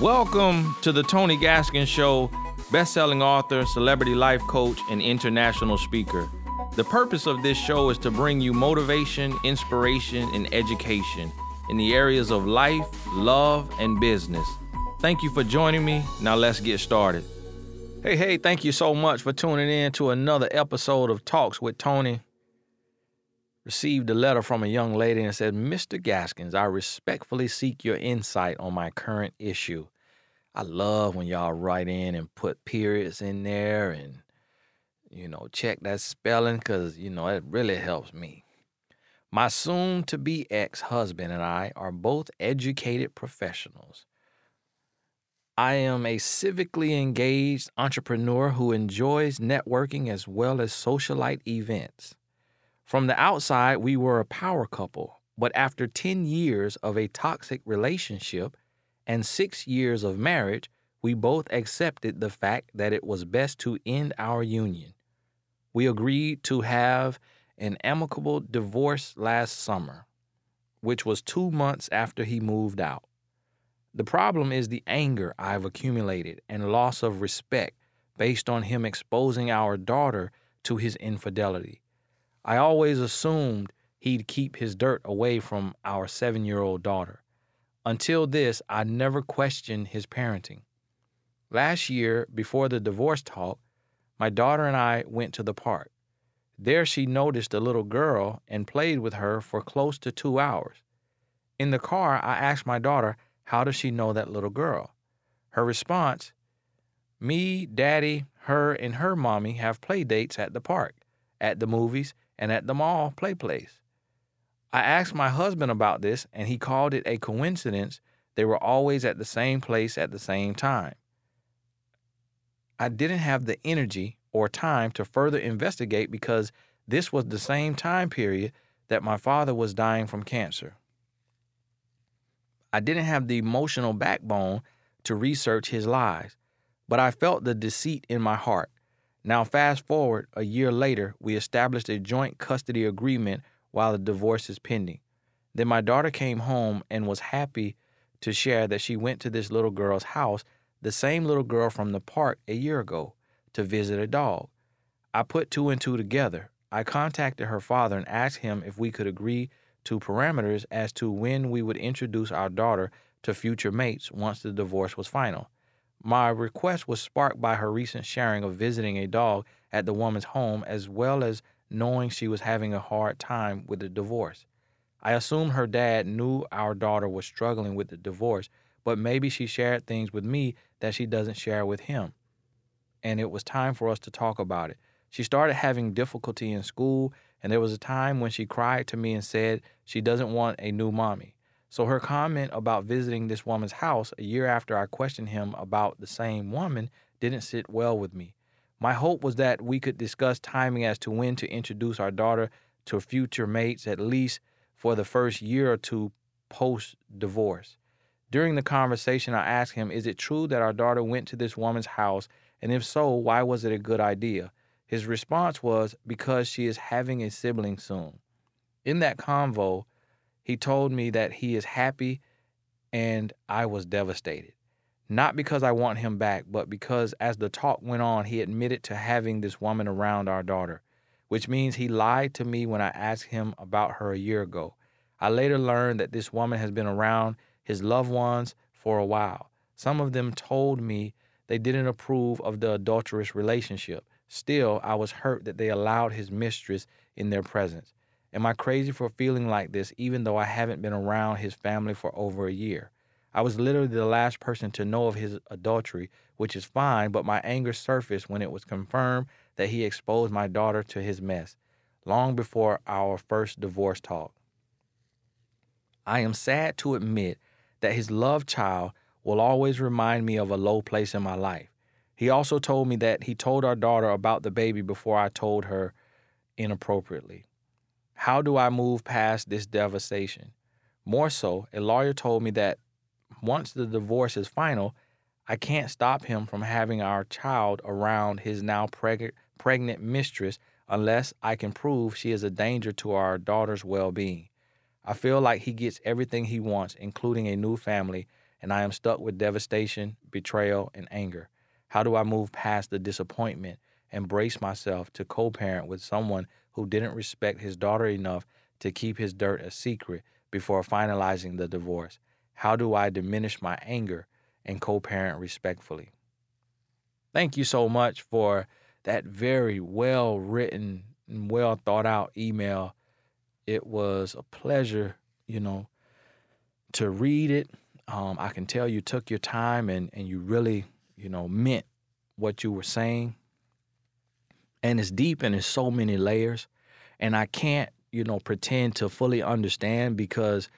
Welcome to the Tony Gaskins Show, best-selling author, celebrity life coach, and international speaker. The purpose of this show is to bring you motivation, inspiration, and education in the areas of life, love, and business. Thank you for joining me. Now let's get started. Hey, hey, thank you so much for tuning in to another episode of Talks with Tony. Received a letter from a young lady and said, Mr. Gaskins, I respectfully seek your insight on my current issue. I love when y'all write in and put periods in there and, you know, check that spelling because, you know, it really helps me. My soon to be ex husband and I are both educated professionals. I am a civically engaged entrepreneur who enjoys networking as well as socialite events. From the outside, we were a power couple, but after 10 years of a toxic relationship and six years of marriage, we both accepted the fact that it was best to end our union. We agreed to have an amicable divorce last summer, which was two months after he moved out. The problem is the anger I've accumulated and loss of respect based on him exposing our daughter to his infidelity. I always assumed he'd keep his dirt away from our seven year old daughter. Until this, I never questioned his parenting. Last year, before the divorce talk, my daughter and I went to the park. There, she noticed a little girl and played with her for close to two hours. In the car, I asked my daughter, How does she know that little girl? Her response, Me, daddy, her, and her mommy have play dates at the park, at the movies, and at the mall play place. I asked my husband about this, and he called it a coincidence they were always at the same place at the same time. I didn't have the energy or time to further investigate because this was the same time period that my father was dying from cancer. I didn't have the emotional backbone to research his lies, but I felt the deceit in my heart. Now, fast forward a year later, we established a joint custody agreement while the divorce is pending. Then my daughter came home and was happy to share that she went to this little girl's house, the same little girl from the park a year ago, to visit a dog. I put two and two together. I contacted her father and asked him if we could agree to parameters as to when we would introduce our daughter to future mates once the divorce was final. My request was sparked by her recent sharing of visiting a dog at the woman's home, as well as knowing she was having a hard time with the divorce. I assumed her dad knew our daughter was struggling with the divorce, but maybe she shared things with me that she doesn't share with him. And it was time for us to talk about it. She started having difficulty in school, and there was a time when she cried to me and said she doesn't want a new mommy. So her comment about visiting this woman's house a year after I questioned him about the same woman didn't sit well with me. My hope was that we could discuss timing as to when to introduce our daughter to future mates, at least for the first year or two post divorce. During the conversation, I asked him, Is it true that our daughter went to this woman's house? And if so, why was it a good idea? His response was, Because she is having a sibling soon. In that convo, he told me that he is happy and I was devastated. Not because I want him back, but because as the talk went on, he admitted to having this woman around our daughter, which means he lied to me when I asked him about her a year ago. I later learned that this woman has been around his loved ones for a while. Some of them told me they didn't approve of the adulterous relationship. Still, I was hurt that they allowed his mistress in their presence. Am I crazy for feeling like this, even though I haven't been around his family for over a year? I was literally the last person to know of his adultery, which is fine, but my anger surfaced when it was confirmed that he exposed my daughter to his mess, long before our first divorce talk. I am sad to admit that his love child will always remind me of a low place in my life. He also told me that he told our daughter about the baby before I told her inappropriately. How do I move past this devastation? More so, a lawyer told me that once the divorce is final, I can't stop him from having our child around his now preg- pregnant mistress unless I can prove she is a danger to our daughter's well being. I feel like he gets everything he wants, including a new family, and I am stuck with devastation, betrayal, and anger. How do I move past the disappointment and brace myself to co parent with someone who didn't respect his daughter enough to keep his dirt a secret before finalizing the divorce? How do I diminish my anger and co parent respectfully? Thank you so much for that very well written and well thought out email. It was a pleasure, you know, to read it. Um, I can tell you took your time and, and you really, you know, meant what you were saying. And it's deep and it's so many layers. And I can't, you know, pretend to fully understand because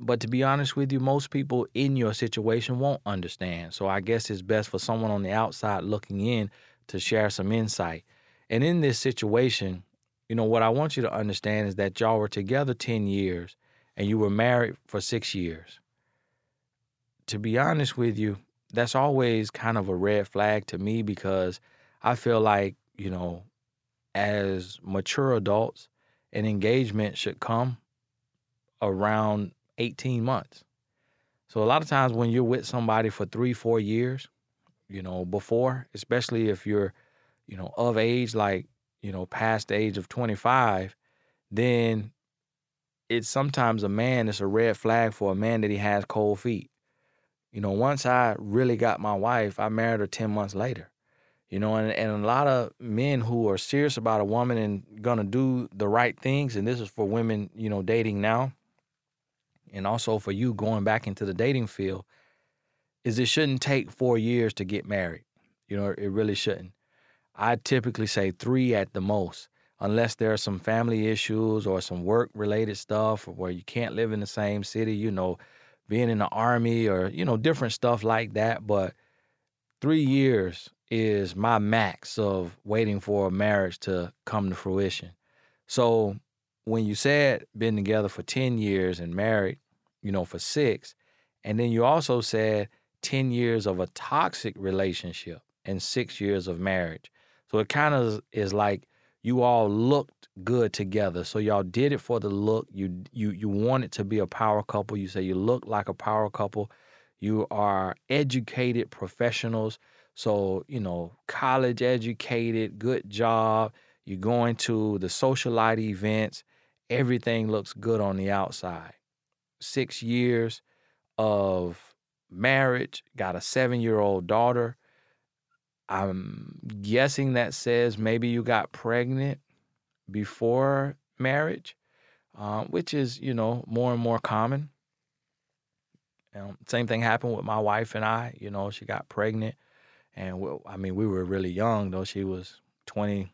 but to be honest with you, most people in your situation won't understand. So I guess it's best for someone on the outside looking in to share some insight. And in this situation, you know, what I want you to understand is that y'all were together 10 years and you were married for six years. To be honest with you, that's always kind of a red flag to me because I feel like, you know, as mature adults, an engagement should come around 18 months. So a lot of times when you're with somebody for three, four years, you know, before, especially if you're, you know, of age, like, you know, past the age of 25, then it's sometimes a man, it's a red flag for a man that he has cold feet. You know, once I really got my wife, I married her 10 months later. You know, and, and a lot of men who are serious about a woman and gonna do the right things, and this is for women, you know, dating now, and also for you going back into the dating field is it shouldn't take four years to get married. You know, it really shouldn't. I typically say three at the most, unless there are some family issues or some work related stuff where you can't live in the same city, you know, being in the army or, you know, different stuff like that. But three years is my max of waiting for a marriage to come to fruition. So when you said been together for 10 years and married, you know, for six, and then you also said 10 years of a toxic relationship and six years of marriage. So it kind of is like you all looked good together. So y'all did it for the look. You you you wanted to be a power couple. You say you look like a power couple. You are educated professionals. So, you know, college educated, good job. You're going to the socialite events everything looks good on the outside. Six years of marriage, got a seven year old daughter. I'm guessing that says maybe you got pregnant before marriage, um, which is, you know, more and more common. Um, same thing happened with my wife and I. You know, she got pregnant. And we, I mean, we were really young, though. She was 20,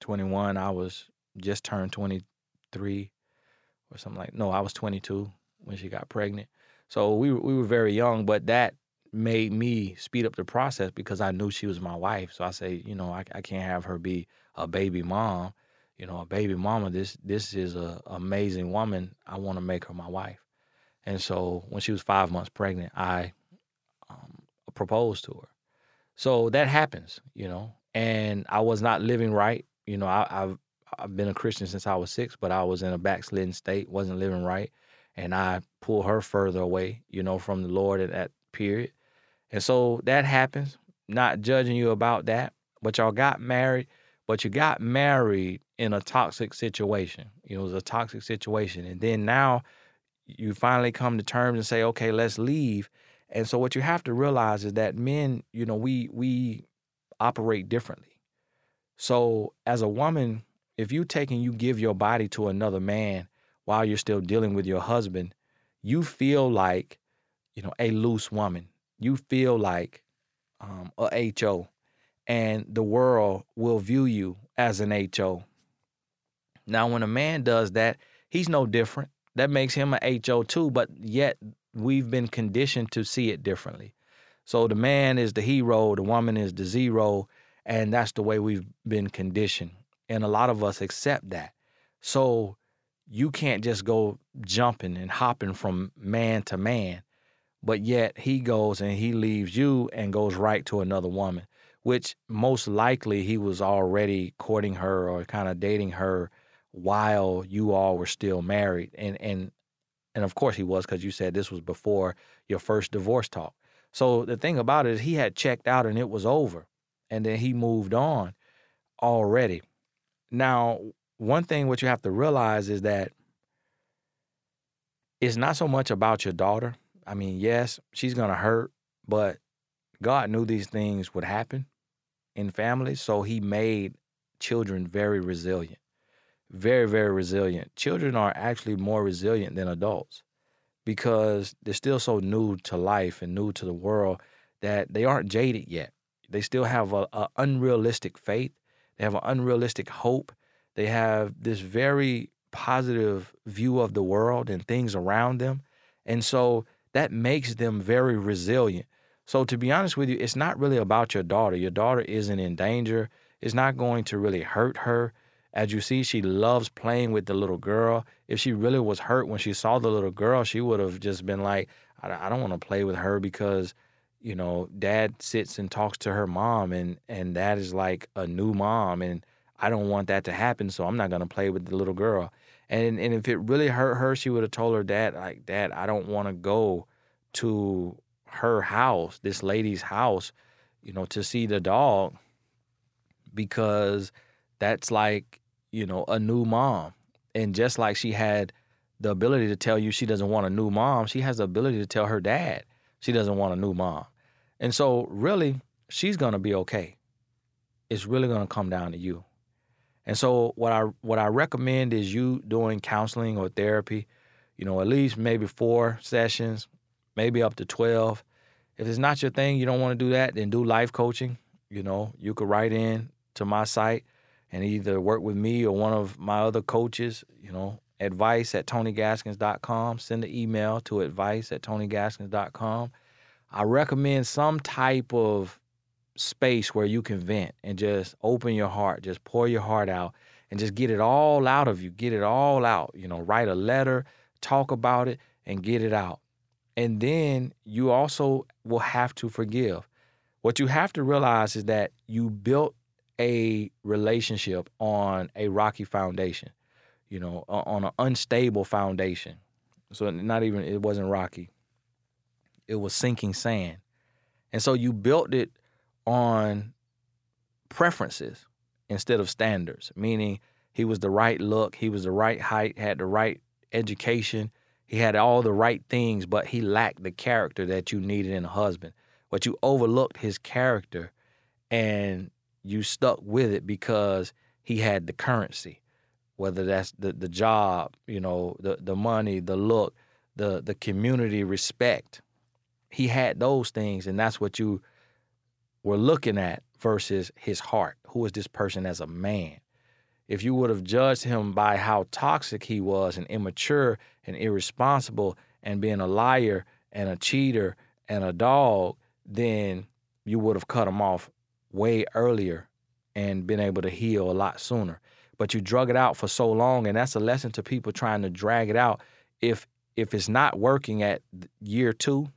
21. I was just turned 23 or something like. No, I was 22 when she got pregnant. So we we were very young, but that made me speed up the process because I knew she was my wife. So I say, you know, I, I can't have her be a baby mom. You know, a baby mama. This this is a amazing woman. I want to make her my wife. And so when she was five months pregnant, I um, proposed to her. So that happens, you know. And I was not living right. You know, I, I've I've been a Christian since I was six, but I was in a backslidden state, wasn't living right, and I pulled her further away, you know, from the Lord at that period. And so that happens. Not judging you about that, but y'all got married, but you got married in a toxic situation. You know, it was a toxic situation, and then now you finally come to terms and say, okay, let's leave. And so what you have to realize is that men, you know, we we operate differently. So as a woman, if you take and you give your body to another man while you're still dealing with your husband, you feel like, you know, a loose woman. You feel like um, a HO, and the world will view you as an HO. Now, when a man does that, he's no different. That makes him a HO too, but yet we've been conditioned to see it differently. So the man is the hero, the woman is the zero, and that's the way we've been conditioned. And a lot of us accept that. So you can't just go jumping and hopping from man to man, but yet he goes and he leaves you and goes right to another woman, which most likely he was already courting her or kind of dating her while you all were still married. And and And of course he was because you said this was before your first divorce talk. So the thing about it is he had checked out and it was over. And then he moved on already. Now, one thing what you have to realize is that it's not so much about your daughter. I mean, yes, she's gonna hurt, but God knew these things would happen in families, so he made children very resilient. Very, very resilient. Children are actually more resilient than adults because they're still so new to life and new to the world that they aren't jaded yet. They still have a, a unrealistic faith. They have an unrealistic hope. They have this very positive view of the world and things around them. And so that makes them very resilient. So to be honest with you, it's not really about your daughter. Your daughter isn't in danger. It's not going to really hurt her. As you see, she loves playing with the little girl. If she really was hurt when she saw the little girl, she would have just been like, I don't want to play with her because, you know, dad sits and talks to her mom and and that is like a new mom and I don't want that to happen, so I'm not gonna play with the little girl. And and if it really hurt her, she would have told her dad, like, Dad, I don't want to go to her house, this lady's house, you know, to see the dog because that's like, you know, a new mom. And just like she had the ability to tell you she doesn't want a new mom, she has the ability to tell her dad she doesn't want a new mom. And so, really, she's going to be okay. It's really going to come down to you. And so, what I what I recommend is you doing counseling or therapy, you know, at least maybe four sessions, maybe up to 12. If it's not your thing, you don't want to do that, then do life coaching. You know, you could write in to my site and either work with me or one of my other coaches, you know, advice at tonygaskins.com. Send an email to advice at tonygaskins.com. I recommend some type of space where you can vent and just open your heart, just pour your heart out and just get it all out of you. Get it all out. You know, write a letter, talk about it, and get it out. And then you also will have to forgive. What you have to realize is that you built a relationship on a rocky foundation, you know, on an unstable foundation. So not even it wasn't rocky. It was sinking sand. And so you built it on preferences instead of standards, meaning he was the right look, he was the right height, had the right education, he had all the right things, but he lacked the character that you needed in a husband. But you overlooked his character and you stuck with it because he had the currency, whether that's the, the job, you know, the, the money, the look, the the community respect. He had those things, and that's what you were looking at versus his heart. Who is this person as a man? if you would have judged him by how toxic he was and immature and irresponsible and being a liar and a cheater and a dog, then you would have cut him off way earlier and been able to heal a lot sooner. But you drug it out for so long, and that's a lesson to people trying to drag it out. If if it's not working at year two,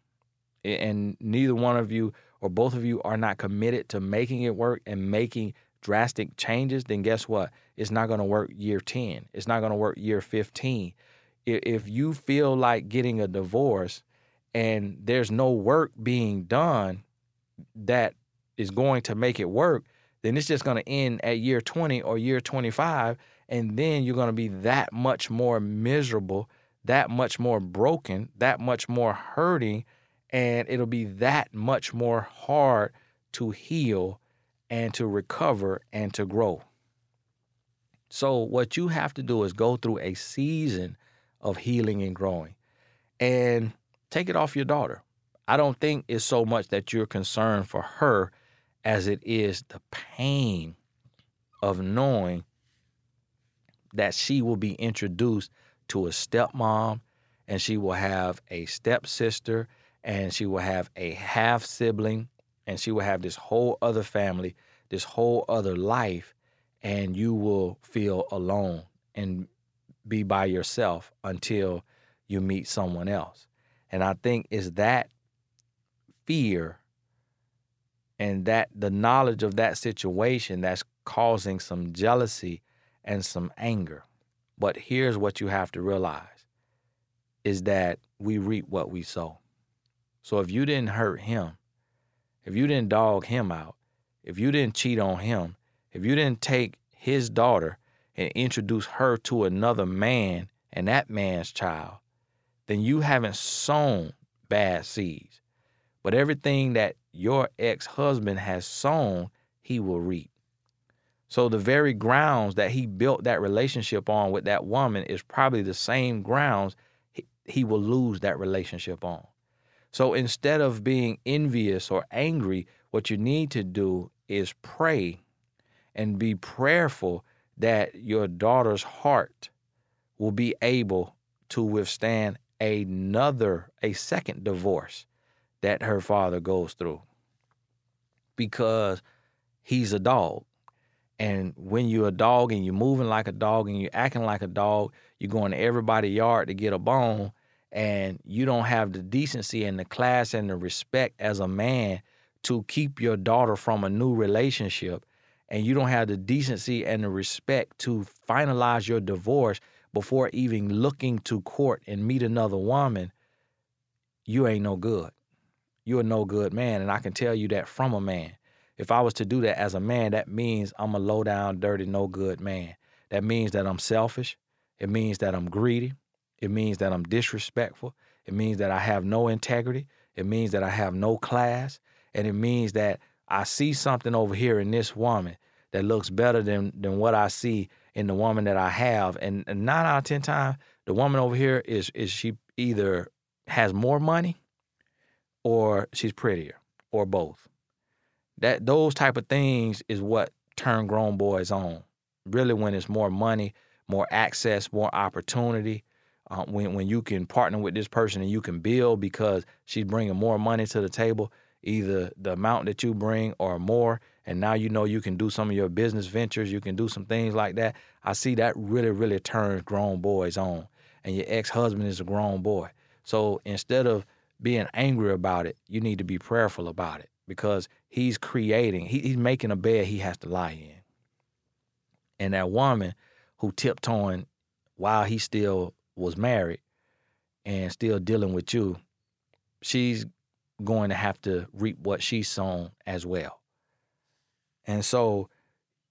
and neither one of you or both of you are not committed to making it work and making drastic changes, then guess what? It's not going to work year 10. It's not going to work year 15. If you feel like getting a divorce and there's no work being done that is going to make it work, then it's just going to end at year 20 or year 25. And then you're going to be that much more miserable, that much more broken, that much more hurting, and it'll be that much more hard to heal and to recover and to grow. So, what you have to do is go through a season of healing and growing and take it off your daughter. I don't think it's so much that you're concerned for her as it is the pain of knowing that she will be introduced to a stepmom and she will have a stepsister and she will have a half sibling and she will have this whole other family, this whole other life, and you will feel alone and be by yourself until you meet someone else. And I think is that fear and that the knowledge of that situation that's causing some jealousy and some anger. But here's what you have to realize is that we reap what we sow. So if you didn't hurt him, if you didn't dog him out, if you didn't cheat on him, if you didn't take his daughter and introduce her to another man and that man's child, then you haven't sown bad seeds. But everything that your ex husband has sown, he will reap. So the very grounds that he built that relationship on with that woman is probably the same grounds he, he will lose that relationship on. So instead of being envious or angry, what you need to do is pray and be prayerful that your daughter's heart will be able to withstand another, a second divorce that her father goes through because he's a dog. And when you're a dog and you're moving like a dog and you're acting like a dog, you're going to everybody's yard to get a bone, and you don't have the decency and the class and the respect as a man to keep your daughter from a new relationship, and you don't have the decency and the respect to finalize your divorce before even looking to court and meet another woman, you ain't no good. You're a no good man. And I can tell you that from a man. If I was to do that as a man, that means I'm a low down, dirty, no good man. That means that I'm selfish. It means that I'm greedy. It means that I'm disrespectful. It means that I have no integrity. It means that I have no class. And it means that I see something over here in this woman that looks better than, than what I see in the woman that I have. And, and nine out of 10 times, the woman over here is, is she either has more money or she's prettier or both. That those type of things is what turn grown boys on. Really, when it's more money, more access, more opportunity, uh, when when you can partner with this person and you can build because she's bringing more money to the table, either the amount that you bring or more, and now you know you can do some of your business ventures, you can do some things like that. I see that really really turns grown boys on, and your ex husband is a grown boy. So instead of being angry about it, you need to be prayerful about it because he's creating, he, he's making a bed he has to lie in. And that woman who tiptoeing while he still was married and still dealing with you, she's going to have to reap what she's sown as well. And so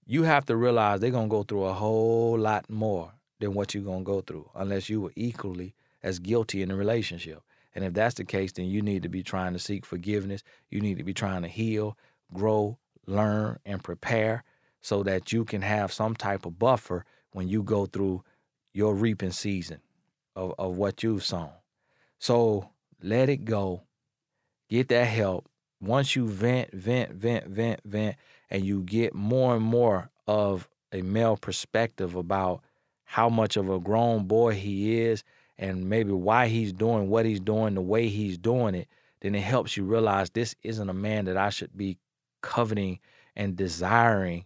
you have to realize they're going to go through a whole lot more than what you're going to go through unless you were equally as guilty in the relationship. And if that's the case, then you need to be trying to seek forgiveness. You need to be trying to heal, grow, learn, and prepare so that you can have some type of buffer when you go through your reaping season of, of what you've sown. So let it go. Get that help. Once you vent, vent, vent, vent, vent, and you get more and more of a male perspective about how much of a grown boy he is and maybe why he's doing what he's doing the way he's doing it, then it helps you realize this isn't a man that I should be coveting and desiring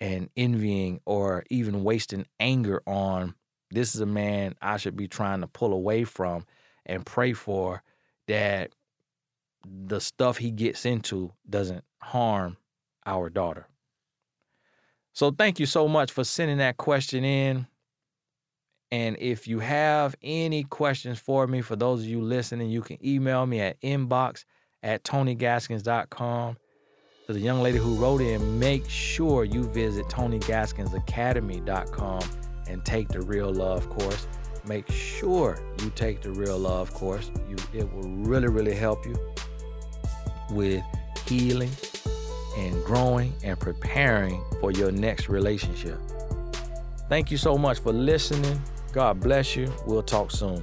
and envying or even wasting anger on this is a man I should be trying to pull away from and pray for that the stuff he gets into doesn't harm our daughter. So thank you so much for sending that question in. And if you have any questions for me, for those of you listening, you can email me at inbox at tonygaskins.com. To the young lady who wrote in, make sure you visit tonygaskinsacademy.com and take the real love course. Make sure you take the real love course. You, it will really, really help you with healing and growing and preparing for your next relationship. Thank you so much for listening. God bless you. We'll talk soon.